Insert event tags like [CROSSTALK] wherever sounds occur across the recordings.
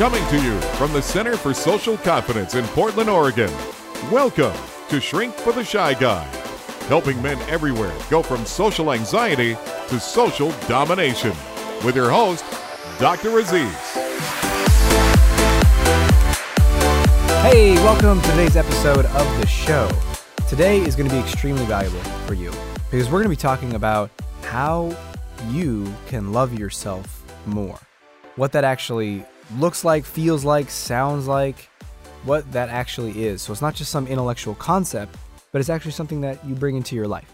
Coming to you from the Center for Social Confidence in Portland, Oregon. Welcome to Shrink for the Shy Guy, helping men everywhere go from social anxiety to social domination. With your host, Dr. Aziz. Hey, welcome to today's episode of the show. Today is going to be extremely valuable for you because we're going to be talking about how you can love yourself more. What that actually looks like, feels like, sounds like, what that actually is. So it's not just some intellectual concept, but it's actually something that you bring into your life.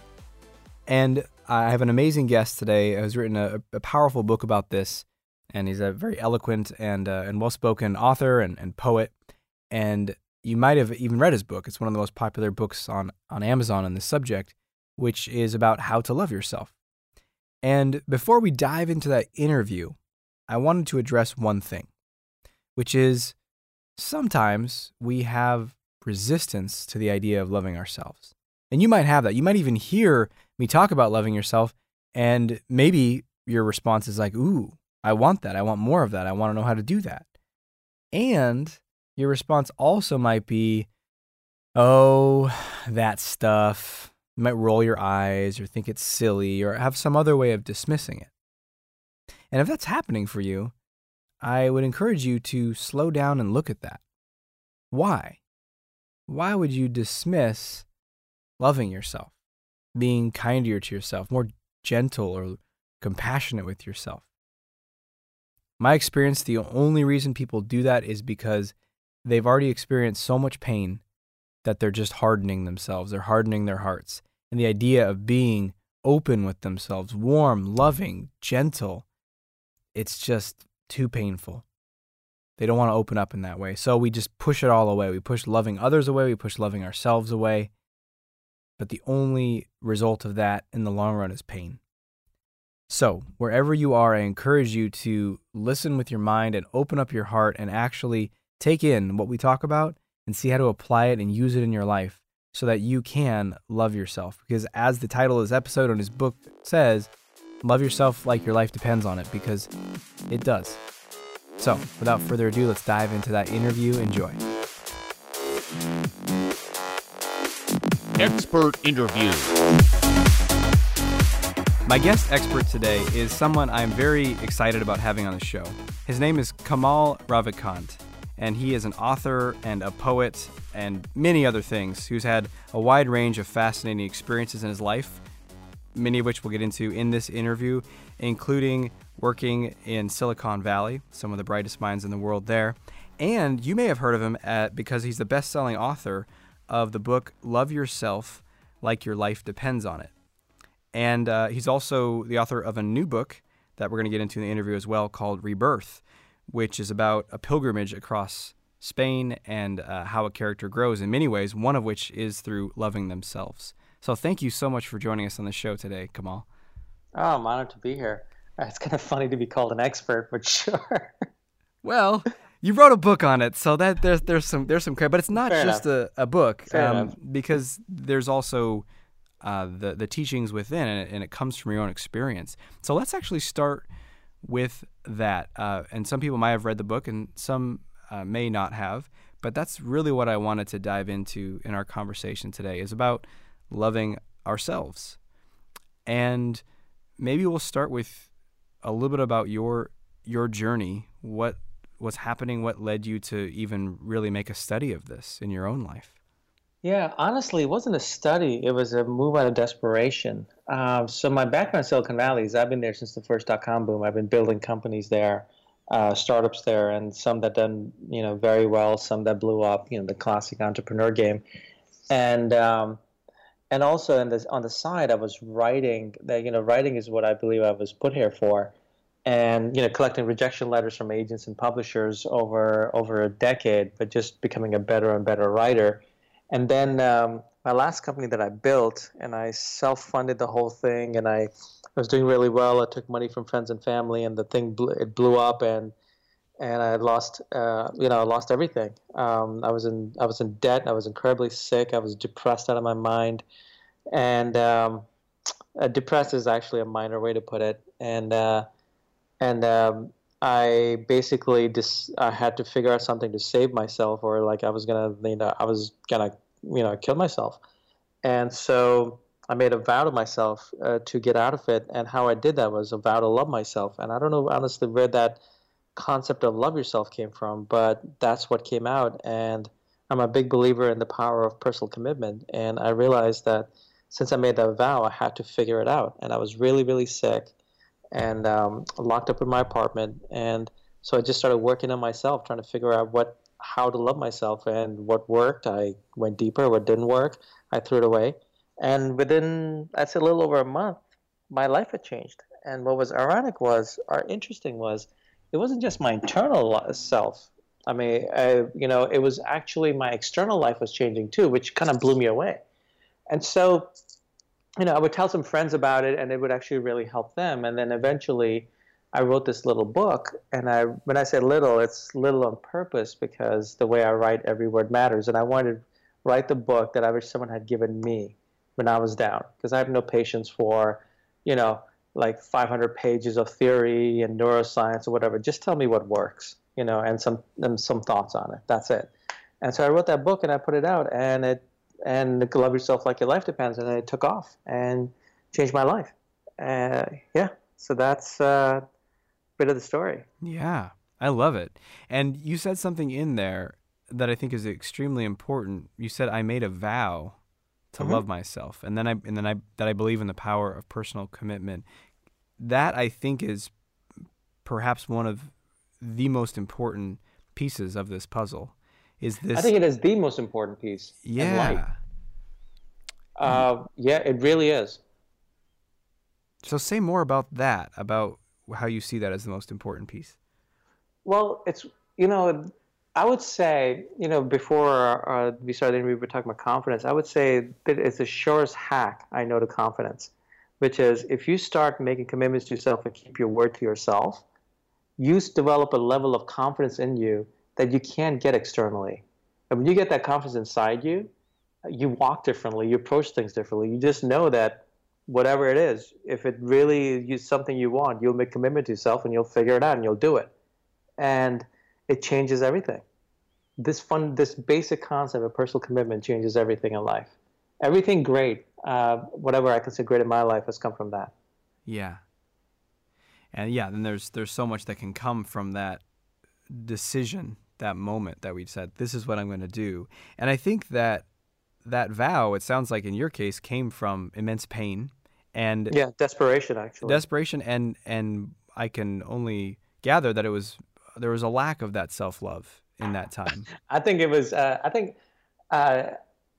And I have an amazing guest today who's written a, a powerful book about this, and he's a very eloquent and uh, and well spoken author and, and poet. And you might have even read his book. It's one of the most popular books on on Amazon on this subject, which is about how to love yourself. And before we dive into that interview, I wanted to address one thing, which is sometimes we have resistance to the idea of loving ourselves. And you might have that. You might even hear me talk about loving yourself, and maybe your response is like, Ooh, I want that. I want more of that. I want to know how to do that. And your response also might be, Oh, that stuff. You might roll your eyes or think it's silly or have some other way of dismissing it. And if that's happening for you, I would encourage you to slow down and look at that. Why? Why would you dismiss loving yourself, being kinder to yourself, more gentle or compassionate with yourself? My experience, the only reason people do that is because they've already experienced so much pain that they're just hardening themselves, they're hardening their hearts. And the idea of being open with themselves, warm, loving, gentle, it's just too painful. They don't want to open up in that way. So we just push it all away. We push loving others away. We push loving ourselves away. But the only result of that in the long run is pain. So, wherever you are, I encourage you to listen with your mind and open up your heart and actually take in what we talk about and see how to apply it and use it in your life so that you can love yourself. Because, as the title of this episode and his book says, love yourself like your life depends on it because it does. So, without further ado, let's dive into that interview. Enjoy. Expert Interview. My guest expert today is someone I'm very excited about having on the show. His name is Kamal Ravikant, and he is an author and a poet and many other things who's had a wide range of fascinating experiences in his life, many of which we'll get into in this interview, including working in Silicon Valley, some of the brightest minds in the world there. And you may have heard of him at, because he's the best selling author of the book Love Yourself Like Your Life Depends on It. And uh, he's also the author of a new book that we're going to get into in the interview as well called Rebirth, which is about a pilgrimage across Spain and uh, how a character grows in many ways, one of which is through loving themselves. So thank you so much for joining us on the show today, Kamal. Oh, I'm honored to be here. It's kind of funny to be called an expert, but [LAUGHS] sure. Well, you wrote a book on it, so that there's there's some there's some credit, but it's not Fair just a, a book um, because there's also uh, the the teachings within, and it, and it comes from your own experience. So let's actually start with that. Uh, and some people might have read the book, and some uh, may not have. But that's really what I wanted to dive into in our conversation today is about loving ourselves, and maybe we'll start with a little bit about your your journey. What was happening? What led you to even really make a study of this in your own life? Yeah, honestly, it wasn't a study. It was a move out of desperation. Uh, so my background in Silicon Valley is I've been there since the first dot-com boom. I've been building companies there, uh, startups there, and some that done you know very well, some that blew up. You know the classic entrepreneur game, and um, and also in this on the side, I was writing. That you know writing is what I believe I was put here for and you know collecting rejection letters from agents and publishers over over a decade, but just becoming a better and better writer. And then um, my last company that I built, and I self-funded the whole thing, and I was doing really well. I took money from friends and family, and the thing blew, it blew up, and and I lost uh, you know I lost everything. Um, I was in I was in debt. I was incredibly sick. I was depressed out of my mind, and um, uh, depressed is actually a minor way to put it. And uh, and um, I basically just I had to figure out something to save myself, or like I was gonna, you know, I was gonna, you know, kill myself. And so I made a vow to myself uh, to get out of it. And how I did that was a vow to love myself. And I don't know honestly where that concept of love yourself came from, but that's what came out. And I'm a big believer in the power of personal commitment. And I realized that since I made that vow, I had to figure it out. And I was really, really sick and um, locked up in my apartment. And so I just started working on myself, trying to figure out what, how to love myself and what worked. I went deeper. What didn't work, I threw it away. And within, I'd say a little over a month, my life had changed. And what was ironic was, or interesting was, it wasn't just my internal self. I mean, I, you know, it was actually my external life was changing too, which kind of blew me away. And so, you know, I would tell some friends about it, and it would actually really help them. And then eventually, I wrote this little book. And I, when I say little, it's little on purpose because the way I write, every word matters. And I wanted to write the book that I wish someone had given me when I was down, because I have no patience for, you know, like 500 pages of theory and neuroscience or whatever. Just tell me what works, you know, and some and some thoughts on it. That's it. And so I wrote that book and I put it out, and it and love yourself like your life depends, and it took off and changed my life. Uh, yeah, so that's uh, a bit of the story. Yeah, I love it. And you said something in there that I think is extremely important. You said I made a vow to mm-hmm. love myself, and then I and then I that I believe in the power of personal commitment. That I think is perhaps one of the most important pieces of this puzzle. Is this? I think it is the most important piece. Yeah. Uh, yeah, it really is. So say more about that, about how you see that as the most important piece. Well, it's you know I would say, you know, before uh, we started, we were talking about confidence. I would say that it's the surest hack I know to confidence, which is if you start making commitments to yourself and keep your word to yourself, you develop a level of confidence in you that you can't get externally. And when you get that confidence inside you, you walk differently, you approach things differently. You just know that whatever it is, if it really is something you want, you'll make commitment to yourself and you'll figure it out and you'll do it. And it changes everything. This fun, this basic concept of personal commitment changes everything in life. Everything great, uh, whatever I consider great in my life, has come from that. Yeah, and yeah, then there's there's so much that can come from that decision, that moment that we said, "This is what I'm going to do," and I think that that vow, it sounds like in your case, came from immense pain and yeah, desperation actually. Desperation, and and I can only gather that it was there was a lack of that self love in that time. [LAUGHS] I think it was. Uh, I think uh,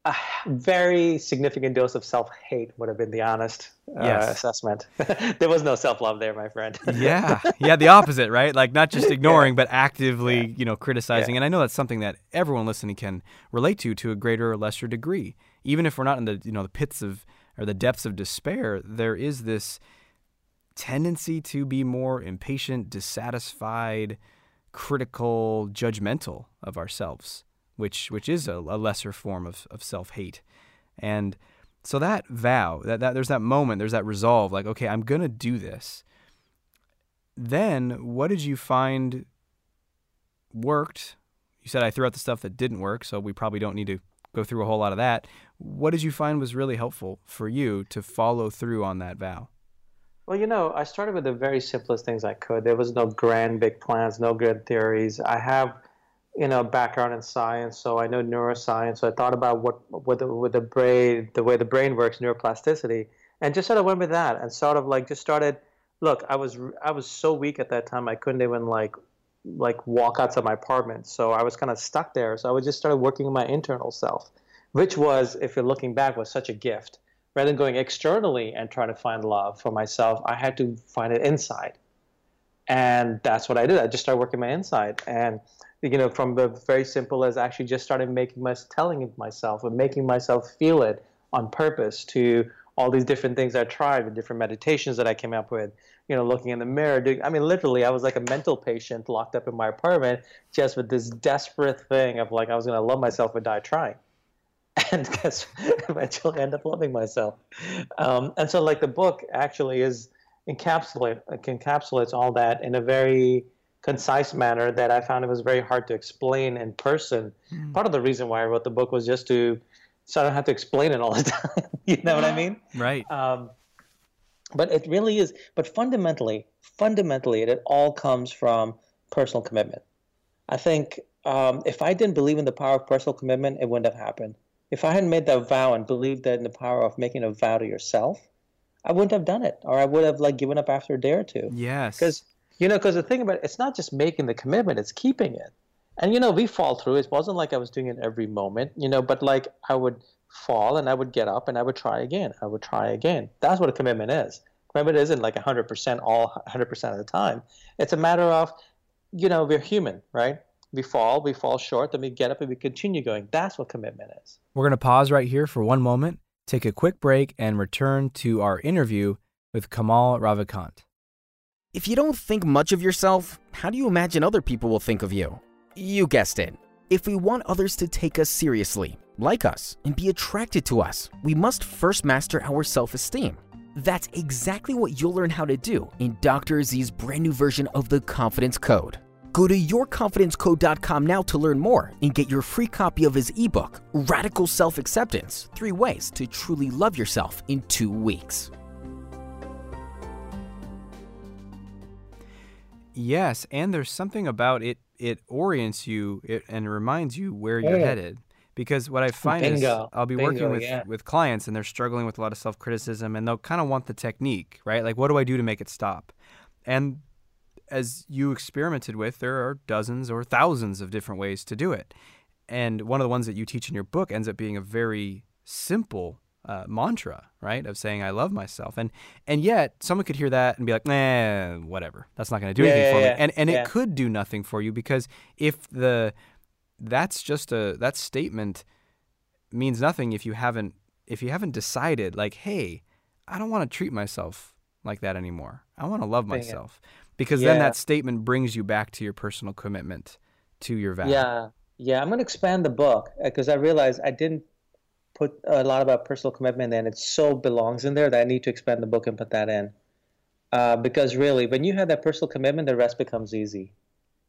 a very significant dose of self hate would have been the honest uh, yes. assessment. [LAUGHS] there was no self love there, my friend. [LAUGHS] yeah, yeah, the opposite, right? Like not just [LAUGHS] ignoring, yeah. but actively, yeah. you know, criticizing. Yeah. And I know that's something that everyone listening can relate to to a greater or lesser degree. Even if we're not in the you know the pits of or the depths of despair, there is this tendency to be more impatient, dissatisfied critical, judgmental of ourselves, which which is a, a lesser form of, of self hate. And so that vow, that, that there's that moment, there's that resolve, like, okay, I'm gonna do this. Then what did you find worked? You said I threw out the stuff that didn't work, so we probably don't need to go through a whole lot of that. What did you find was really helpful for you to follow through on that vow? Well, you know, I started with the very simplest things I could. There was no grand big plans, no good theories. I have, you know, background in science, so I know neuroscience. So I thought about what with the, with the brain, the way the brain works, neuroplasticity, and just sort of went with that, and sort of like just started. Look, I was I was so weak at that time, I couldn't even like like walk outside my apartment, so I was kind of stuck there. So I would just started working on my internal self, which was, if you're looking back, was such a gift rather than going externally and trying to find love for myself, I had to find it inside. And that's what I did. I just started working my inside. And, you know, from the very simple as actually just started making my, telling it myself and making myself feel it on purpose to all these different things I tried, the different meditations that I came up with, you know, looking in the mirror. Doing, I mean, literally, I was like a mental patient locked up in my apartment just with this desperate thing of like, I was going to love myself or die trying. [LAUGHS] and guess [LAUGHS] eventually end up loving myself. Um, and so, like the book actually is encapsulate encapsulates all that in a very concise manner that I found it was very hard to explain in person. Mm. Part of the reason why I wrote the book was just to so I don't have to explain it all the [LAUGHS] time. you know what I mean? Right. Um, but it really is. But fundamentally, fundamentally, it, it all comes from personal commitment. I think um, if I didn't believe in the power of personal commitment, it wouldn't have happened. If I hadn't made that vow and believed that in the power of making a vow to yourself, I wouldn't have done it, or I would have like given up after a day or two. Yes. Because you know, because the thing about it, it's not just making the commitment; it's keeping it. And you know, we fall through. It wasn't like I was doing it every moment, you know, but like I would fall and I would get up and I would try again. I would try again. That's what a commitment is. Commitment isn't like 100% all 100% of the time. It's a matter of, you know, we're human, right? We fall, we fall short, then we get up and we continue going. That's what commitment is. We're going to pause right here for one moment, take a quick break, and return to our interview with Kamal Ravikant. If you don't think much of yourself, how do you imagine other people will think of you? You guessed it. If we want others to take us seriously, like us, and be attracted to us, we must first master our self esteem. That's exactly what you'll learn how to do in Dr. Z's brand new version of the Confidence Code. Go to yourconfidencecode.com now to learn more and get your free copy of his ebook, Radical Self Acceptance Three Ways to Truly Love Yourself in Two Weeks. Yes, and there's something about it, it orients you it, and reminds you where you're headed. Because what I find Bingo. is I'll be Bingo, working with, yeah. with clients and they're struggling with a lot of self criticism and they'll kind of want the technique, right? Like, what do I do to make it stop? And as you experimented with, there are dozens or thousands of different ways to do it. And one of the ones that you teach in your book ends up being a very simple uh, mantra, right? Of saying I love myself, and and yet someone could hear that and be like, "Nah, whatever. That's not going to do yeah, anything yeah, for yeah. me." And and it could do nothing for you because if the that's just a that statement means nothing if you haven't if you haven't decided like, "Hey, I don't want to treat myself like that anymore. I want to love myself." Because yeah. then that statement brings you back to your personal commitment to your value. Yeah, yeah. I'm going to expand the book because uh, I realized I didn't put a lot about personal commitment and it so belongs in there that I need to expand the book and put that in. Uh, because really, when you have that personal commitment, the rest becomes easy.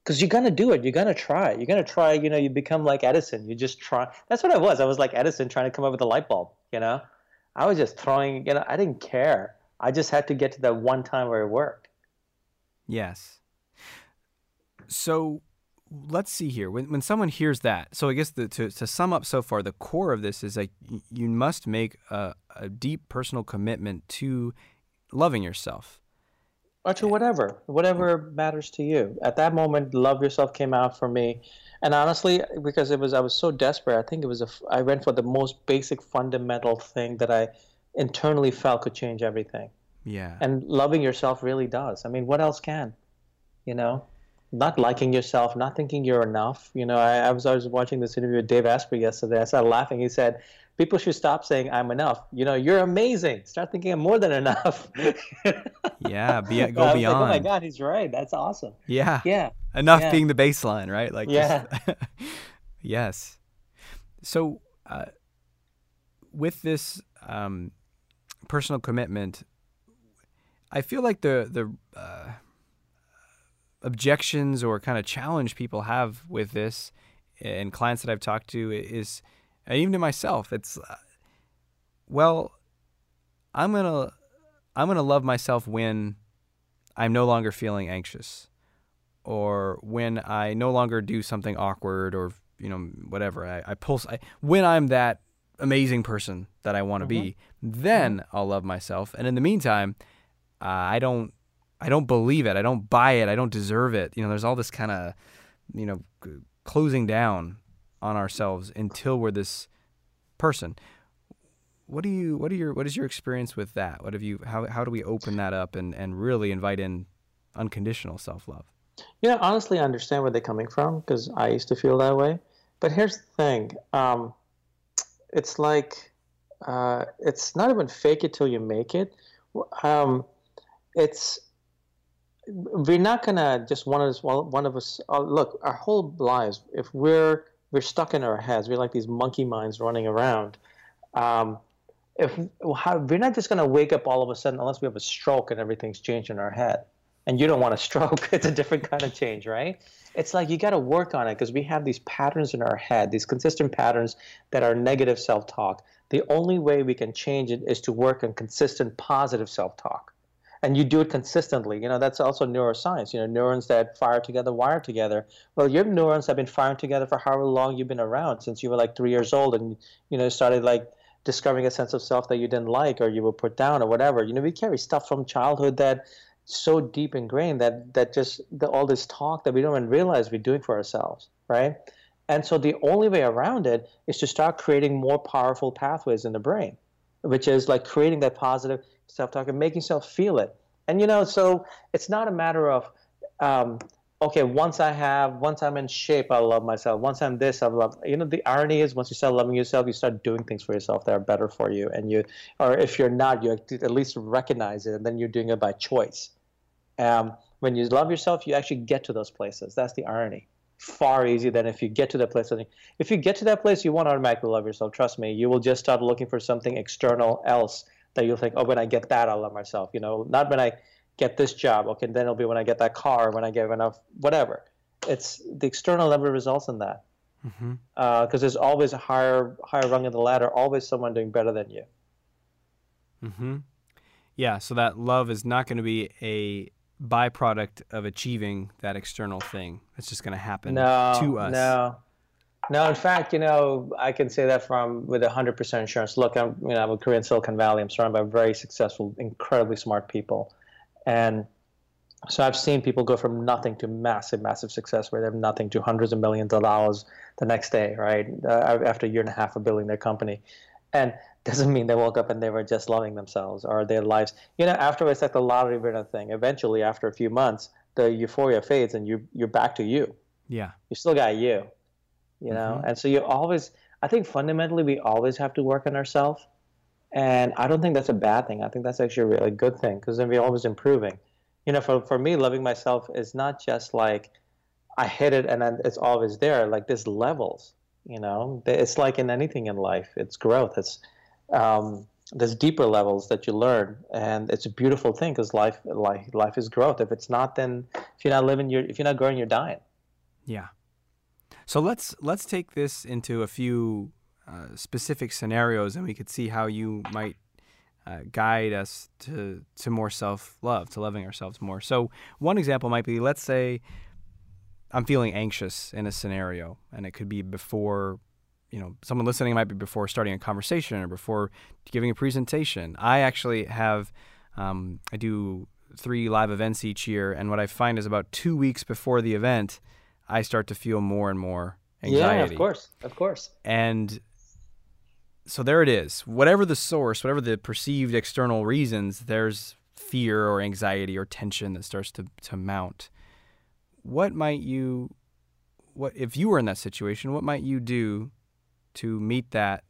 Because you're gonna do it. You're gonna try. You're gonna try. You know, you become like Edison. You just try. That's what I was. I was like Edison, trying to come up with a light bulb. You know, I was just throwing. You know, I didn't care. I just had to get to that one time where it worked. Yes. So let's see here. When, when someone hears that, so I guess the, to, to sum up so far, the core of this is like you must make a, a deep personal commitment to loving yourself. Or to whatever, whatever matters to you. At that moment, love yourself came out for me. And honestly, because it was, I was so desperate. I think it was, a, I went for the most basic fundamental thing that I internally felt could change everything. Yeah. And loving yourself really does. I mean, what else can? You know, not liking yourself, not thinking you're enough. You know, I, I was I was watching this interview with Dave Asprey yesterday. I started laughing. He said, "People should stop saying I'm enough. You know, you're amazing. Start thinking I'm more than enough." [LAUGHS] yeah, be, [LAUGHS] go beyond. Like, oh my God, he's right. That's awesome. Yeah. Yeah. Enough yeah. being the baseline, right? Like. Yeah. Just, [LAUGHS] yes. So, uh, with this um, personal commitment I feel like the the uh, objections or kind of challenge people have with this, and clients that I've talked to is, even to myself, it's, uh, well, I'm gonna I'm gonna love myself when I'm no longer feeling anxious, or when I no longer do something awkward, or you know whatever I, I pulse I, when I'm that amazing person that I want to mm-hmm. be, then mm-hmm. I'll love myself. And in the meantime uh, I don't I don't believe it. I don't buy it. I don't deserve it. You know, there's all this kind of you know closing down on ourselves until we're this person. What do you what are your what is your experience with that? What have you how how do we open that up and and really invite in unconditional self-love? Yeah, honestly, I understand where they're coming from because I used to feel that way. But here's the thing: um, it's like uh, it's not even fake it till you make it. Um, it's we're not gonna just one of us one of us uh, look our whole lives if we're we're stuck in our heads we're like these monkey minds running around um, if how, we're not just gonna wake up all of a sudden unless we have a stroke and everything's changed in our head and you don't want a [LAUGHS] stroke. it's a different kind of change, right? It's like you got to work on it because we have these patterns in our head, these consistent patterns that are negative self talk. The only way we can change it is to work on consistent positive self talk. And you do it consistently. You know, that's also neuroscience. You know, neurons that fire together wire together. Well, your neurons have been firing together for however long you've been around, since you were like three years old and, you know, started like discovering a sense of self that you didn't like or you were put down or whatever. You know, we carry stuff from childhood that so deep ingrained that that just the, all this talk that we don't even realize we're doing for ourselves, right? And so the only way around it is to start creating more powerful pathways in the brain, which is like creating that positive self-talk and making yourself feel it. And you know, so it's not a matter of um, okay, once I have, once I'm in shape, I love myself. Once I'm this, I love. You know, the irony is, once you start loving yourself, you start doing things for yourself that are better for you, and you, or if you're not, you at least recognize it, and then you're doing it by choice. Um, when you love yourself, you actually get to those places. That's the irony. Far easier than if you get to that place. If you get to that place, you won't automatically love yourself. Trust me. You will just start looking for something external else that you'll think, oh, when I get that, I'll love myself. You know, not when I get this job. Okay, then it'll be when I get that car, when I get enough, whatever. It's the external never results in that. Because mm-hmm. uh, there's always a higher higher rung of the ladder, always someone doing better than you. Mm-hmm. Yeah, so that love is not going to be a byproduct of achieving that external thing. It's just going to happen no, to us. No, no. In fact, you know, I can say that from with 100% insurance. Look, I'm you know I'm a career in Silicon Valley. I'm surrounded by very successful, incredibly smart people, and so I've seen people go from nothing to massive, massive success where they have nothing to hundreds of millions of dollars the next day, right? Uh, after a year and a half of building their company. And [LAUGHS] doesn't mean they woke up and they were just loving themselves or their lives. You know, afterwards, like the lottery winner thing. Eventually, after a few months, the euphoria fades and you you're back to you. Yeah. You still got you. You know, mm-hmm. and so you always. I think fundamentally we always have to work on ourselves, and I don't think that's a bad thing. I think that's actually a really good thing because then we're always improving. You know, for for me, loving myself is not just like I hit it and then it's always there. Like there's levels. You know, it's like in anything in life. It's growth. It's um, there's deeper levels that you learn, and it's a beautiful thing because life, life, life is growth. If it's not, then if you're not living, you're if you're not growing, you're dying. Yeah. So let's let's take this into a few uh, specific scenarios, and we could see how you might uh, guide us to to more self love, to loving ourselves more. So one example might be, let's say I'm feeling anxious in a scenario, and it could be before you know, someone listening might be before starting a conversation or before giving a presentation. I actually have, um, I do three live events each year, and what I find is about two weeks before the event, I start to feel more and more anxiety. Yeah, of course, of course. And so there it is. Whatever the source, whatever the perceived external reasons, there's fear or anxiety or tension that starts to, to mount. What might you, what if you were in that situation? What might you do to meet that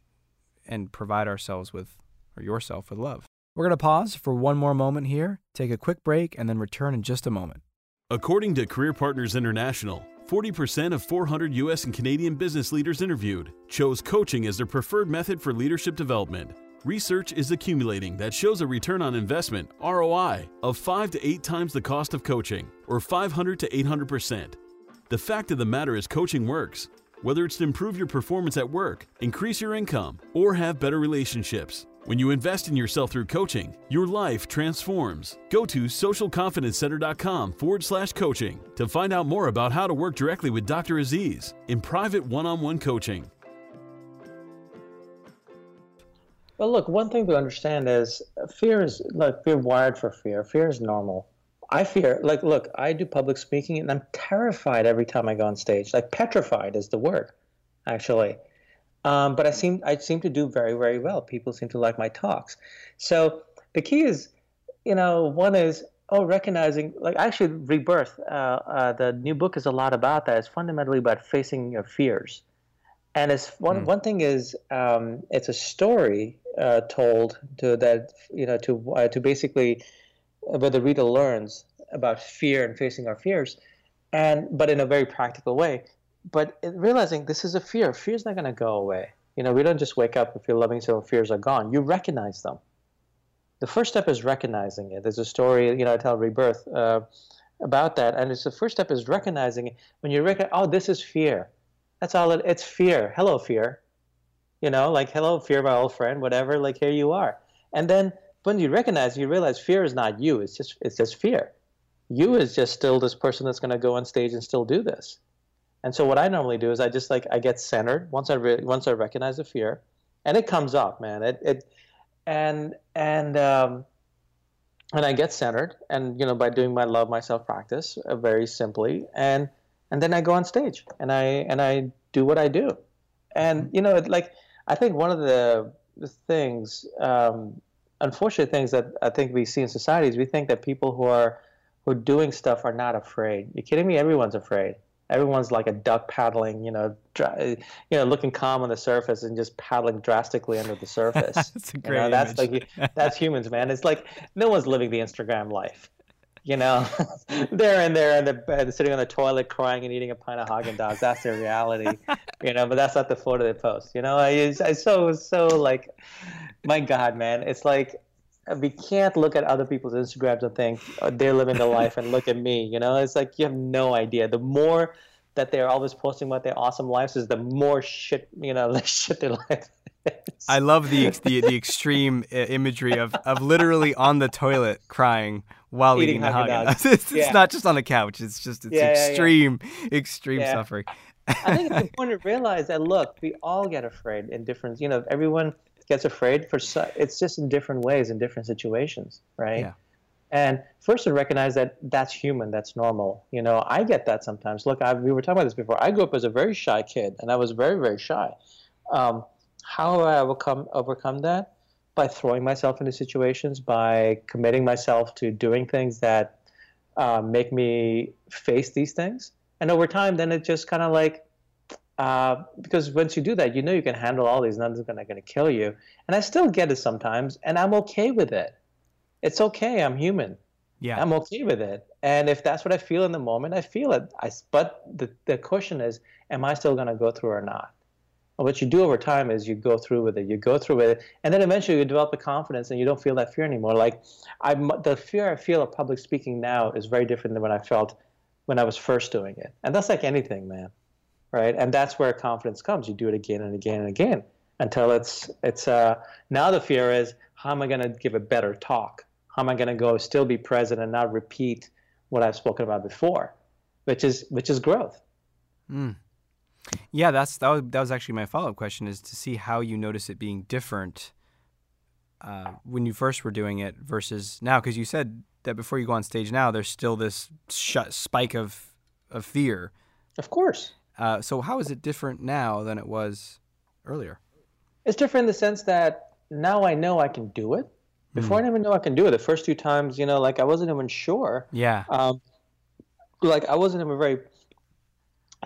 and provide ourselves with, or yourself with love. We're going to pause for one more moment here, take a quick break, and then return in just a moment. According to Career Partners International, 40% of 400 U.S. and Canadian business leaders interviewed chose coaching as their preferred method for leadership development. Research is accumulating that shows a return on investment, ROI, of 5 to 8 times the cost of coaching, or 500 to 800%. The fact of the matter is, coaching works. Whether it's to improve your performance at work, increase your income, or have better relationships. When you invest in yourself through coaching, your life transforms. Go to socialconfidencecenter.com forward slash coaching to find out more about how to work directly with Dr. Aziz in private one on one coaching. Well, look, one thing to understand is fear is, like we're wired for fear. Fear is normal. I fear, like, look, I do public speaking and I'm terrified every time I go on stage. Like, petrified is the word, actually. Um, but I seem I seem to do very very well. People seem to like my talks. So the key is, you know, one is oh recognizing like actually rebirth. Uh, uh, the new book is a lot about that. It's fundamentally about facing your fears. And it's one mm. one thing is um, it's a story uh, told to that you know to uh, to basically where the reader learns about fear and facing our fears, and but in a very practical way. But realizing this is a fear, fear is not going to go away. You know, we don't just wake up and feel loving so fears are gone. You recognize them. The first step is recognizing it. There's a story, you know, I tell Rebirth. Uh, about that. And it's the first step is recognizing it. When you recognize, oh, this is fear. That's all it, it's fear. Hello, fear. You know, like, hello, fear, my old friend, whatever, like, here you are. And then when you recognize, you realize fear is not you. It's just, it's just fear. You is just still this person that's going to go on stage and still do this. And so what I normally do is I just like, I get centered once I, re- once I recognize the fear and it comes up, man. It, it, and, and, um, and I get centered, and you know, by doing my love myself practice, uh, very simply, and and then I go on stage and I and I do what I do, and mm-hmm. you know, like I think one of the, things, um, unfortunate things that I think we see in societies, we think that people who are who are doing stuff are not afraid. You're kidding me? Everyone's afraid everyone's like a duck paddling, you know, you know, looking calm on the surface and just paddling drastically under the surface. [LAUGHS] that's a great you know, That's like that's humans, man. It's like no one's living the Instagram life. You know, [LAUGHS] they're in there and they're uh, sitting on the toilet crying and eating a pint of Haagen Dazs. That's their reality, [LAUGHS] you know. But that's not the photo they post. You know, I, I so so like, my God, man, it's like Uh, we can't look at other people's Instagrams and think oh, they're living the life and look at me. You know, it's like you have no idea. The more that they're always posting about their awesome lives is the more shit you know [LAUGHS] the shit their life is. I love the the, the extreme uh, imagery of, of literally on the toilet crying while eating, eating the Haagen [LAUGHS] It's, yeah. it's, not just on the couch. It's just it's yeah, extreme yeah, extreme suffering. I think it's [LAUGHS] important to realize that look, we all get afraid in different. You know, everyone gets afraid for it's just in different ways in different situations, right? Yeah. And first to recognize that that's human, that's normal. You know, I get that sometimes. Look, I, we were talking about this before. I grew up as a very shy kid, and I was very, very shy. Um, how have I overcome overcome that? By throwing myself into situations, by committing myself to doing things that uh, make me face these things. And over time, then it just kind of like uh, because once you do that, you know you can handle all these. Nothing's gonna gonna kill you. And I still get it sometimes, and I'm okay with it. It's okay. I'm human. Yeah, I'm okay with it. And if that's what I feel in the moment, I feel it. I, but the the question is, am I still gonna go through or not? Well, what you do over time is you go through with it. You go through with it, and then eventually you develop the confidence, and you don't feel that fear anymore. Like I, the fear I feel of public speaking now is very different than what I felt when I was first doing it. And that's like anything, man right? And that's where confidence comes. You do it again and again and again until it's it's uh, now the fear is how am I going to give a better talk? How am I going to go still be present and not repeat what I've spoken about before, which is which is growth. Mm. Yeah, that's that was that was actually my follow up question is to see how you notice it being different uh, when you first were doing it versus now because you said that before you go on stage now there's still this sh- spike of of fear. Of course. Uh, so how is it different now than it was earlier? It's different in the sense that now I know I can do it. Before mm. I didn't even know I can do it. The first two times, you know, like I wasn't even sure. Yeah. Um, like I wasn't even very.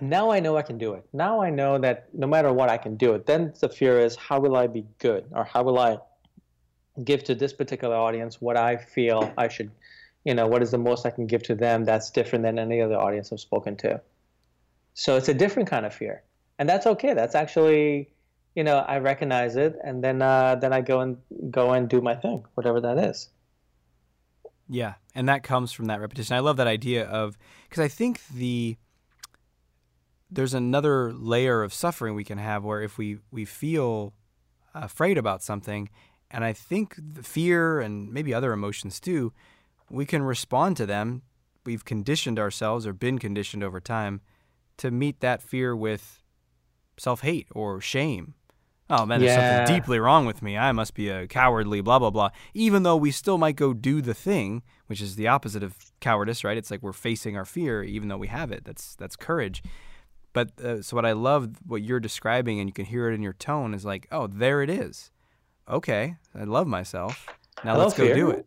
Now I know I can do it. Now I know that no matter what I can do it. Then the fear is how will I be good or how will I give to this particular audience what I feel I should, you know, what is the most I can give to them that's different than any other audience I've spoken to. So it's a different kind of fear, and that's okay. That's actually, you know, I recognize it, and then uh, then I go and go and do my thing, whatever that is. Yeah, and that comes from that repetition. I love that idea of because I think the there's another layer of suffering we can have where if we we feel afraid about something, and I think the fear and maybe other emotions too, we can respond to them. We've conditioned ourselves or been conditioned over time to meet that fear with self hate or shame. Oh man, there's yeah. something deeply wrong with me. I must be a cowardly, blah, blah, blah. Even though we still might go do the thing, which is the opposite of cowardice, right? It's like we're facing our fear, even though we have it. That's that's courage. But uh, so what I love, what you're describing, and you can hear it in your tone, is like, oh, there it is. Okay, I love myself. Now let's go fear. do it.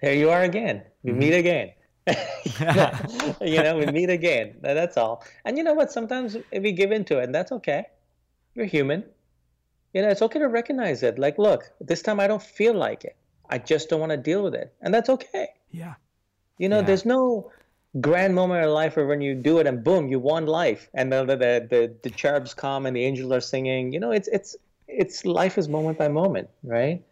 Here you are again. We mm-hmm. meet again. [LAUGHS] [LAUGHS] you know, we meet again. That's all. And you know what? Sometimes we give into it, and that's okay. You're human. You know, it's okay to recognize it. Like, look, this time I don't feel like it. I just don't want to deal with it, and that's okay. Yeah. You know, yeah. there's no grand moment in life where when you do it and boom, you won life, and the the the, the cherubs come and the angels are singing. You know, it's it's it's life is moment by moment, right?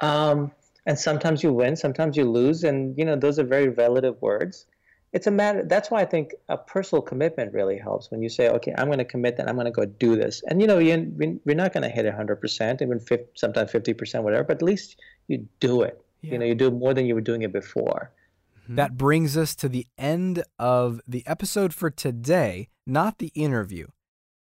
Um, and sometimes you win sometimes you lose and you know those are very relative words. It's a matter that's why i think a personal commitment really helps when you say okay i'm going to commit that i'm going to go do this. And you know you, you're not going to hit 100% even 50, sometimes 50% whatever but at least you do it. Yeah. you know you do more than you were doing it before. Mm-hmm. that brings us to the end of the episode for today not the interview.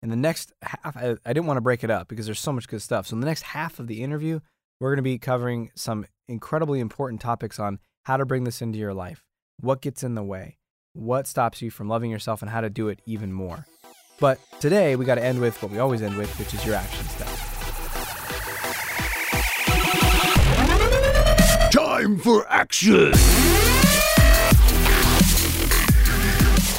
And the next half I, I didn't want to break it up because there's so much good stuff. So in the next half of the interview we're going to be covering some incredibly important topics on how to bring this into your life what gets in the way, what stops you from loving yourself, and how to do it even more. But today, we got to end with what we always end with, which is your action step. Time for action!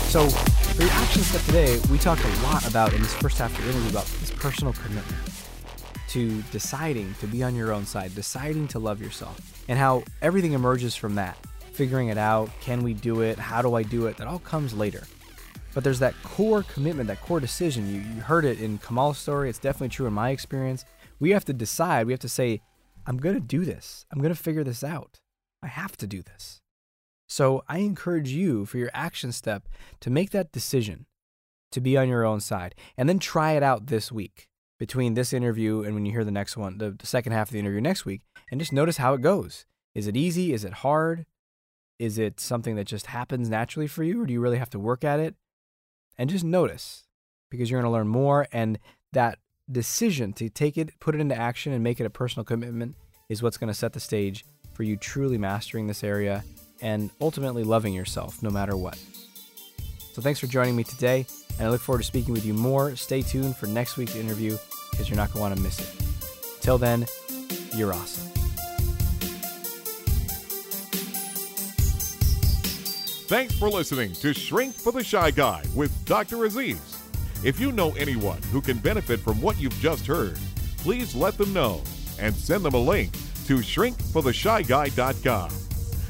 So, for your action step today, we talked a lot about in this first half of the interview about this personal commitment to deciding to be on your own side, deciding to love yourself, and how everything emerges from that figuring it out. Can we do it? How do I do it? That all comes later. But there's that core commitment, that core decision. You, you heard it in Kamal's story. It's definitely true in my experience. We have to decide. We have to say, I'm going to do this. I'm going to figure this out. I have to do this. So I encourage you for your action step to make that decision to be on your own side and then try it out this week between this interview and when you hear the next one, the, the second half of the interview next week, and just notice how it goes. Is it easy? Is it hard? Is it something that just happens naturally for you, or do you really have to work at it? And just notice because you're going to learn more. And that decision to take it, put it into action, and make it a personal commitment is what's going to set the stage for you truly mastering this area and ultimately loving yourself no matter what. So, thanks for joining me today, and I look forward to speaking with you more. Stay tuned for next week's interview because you're not going to want to miss it. Till then, you're awesome. Thanks for listening to Shrink for the Shy Guy with Dr. Aziz. If you know anyone who can benefit from what you've just heard, please let them know and send them a link to shrinkfortheshyguy.com.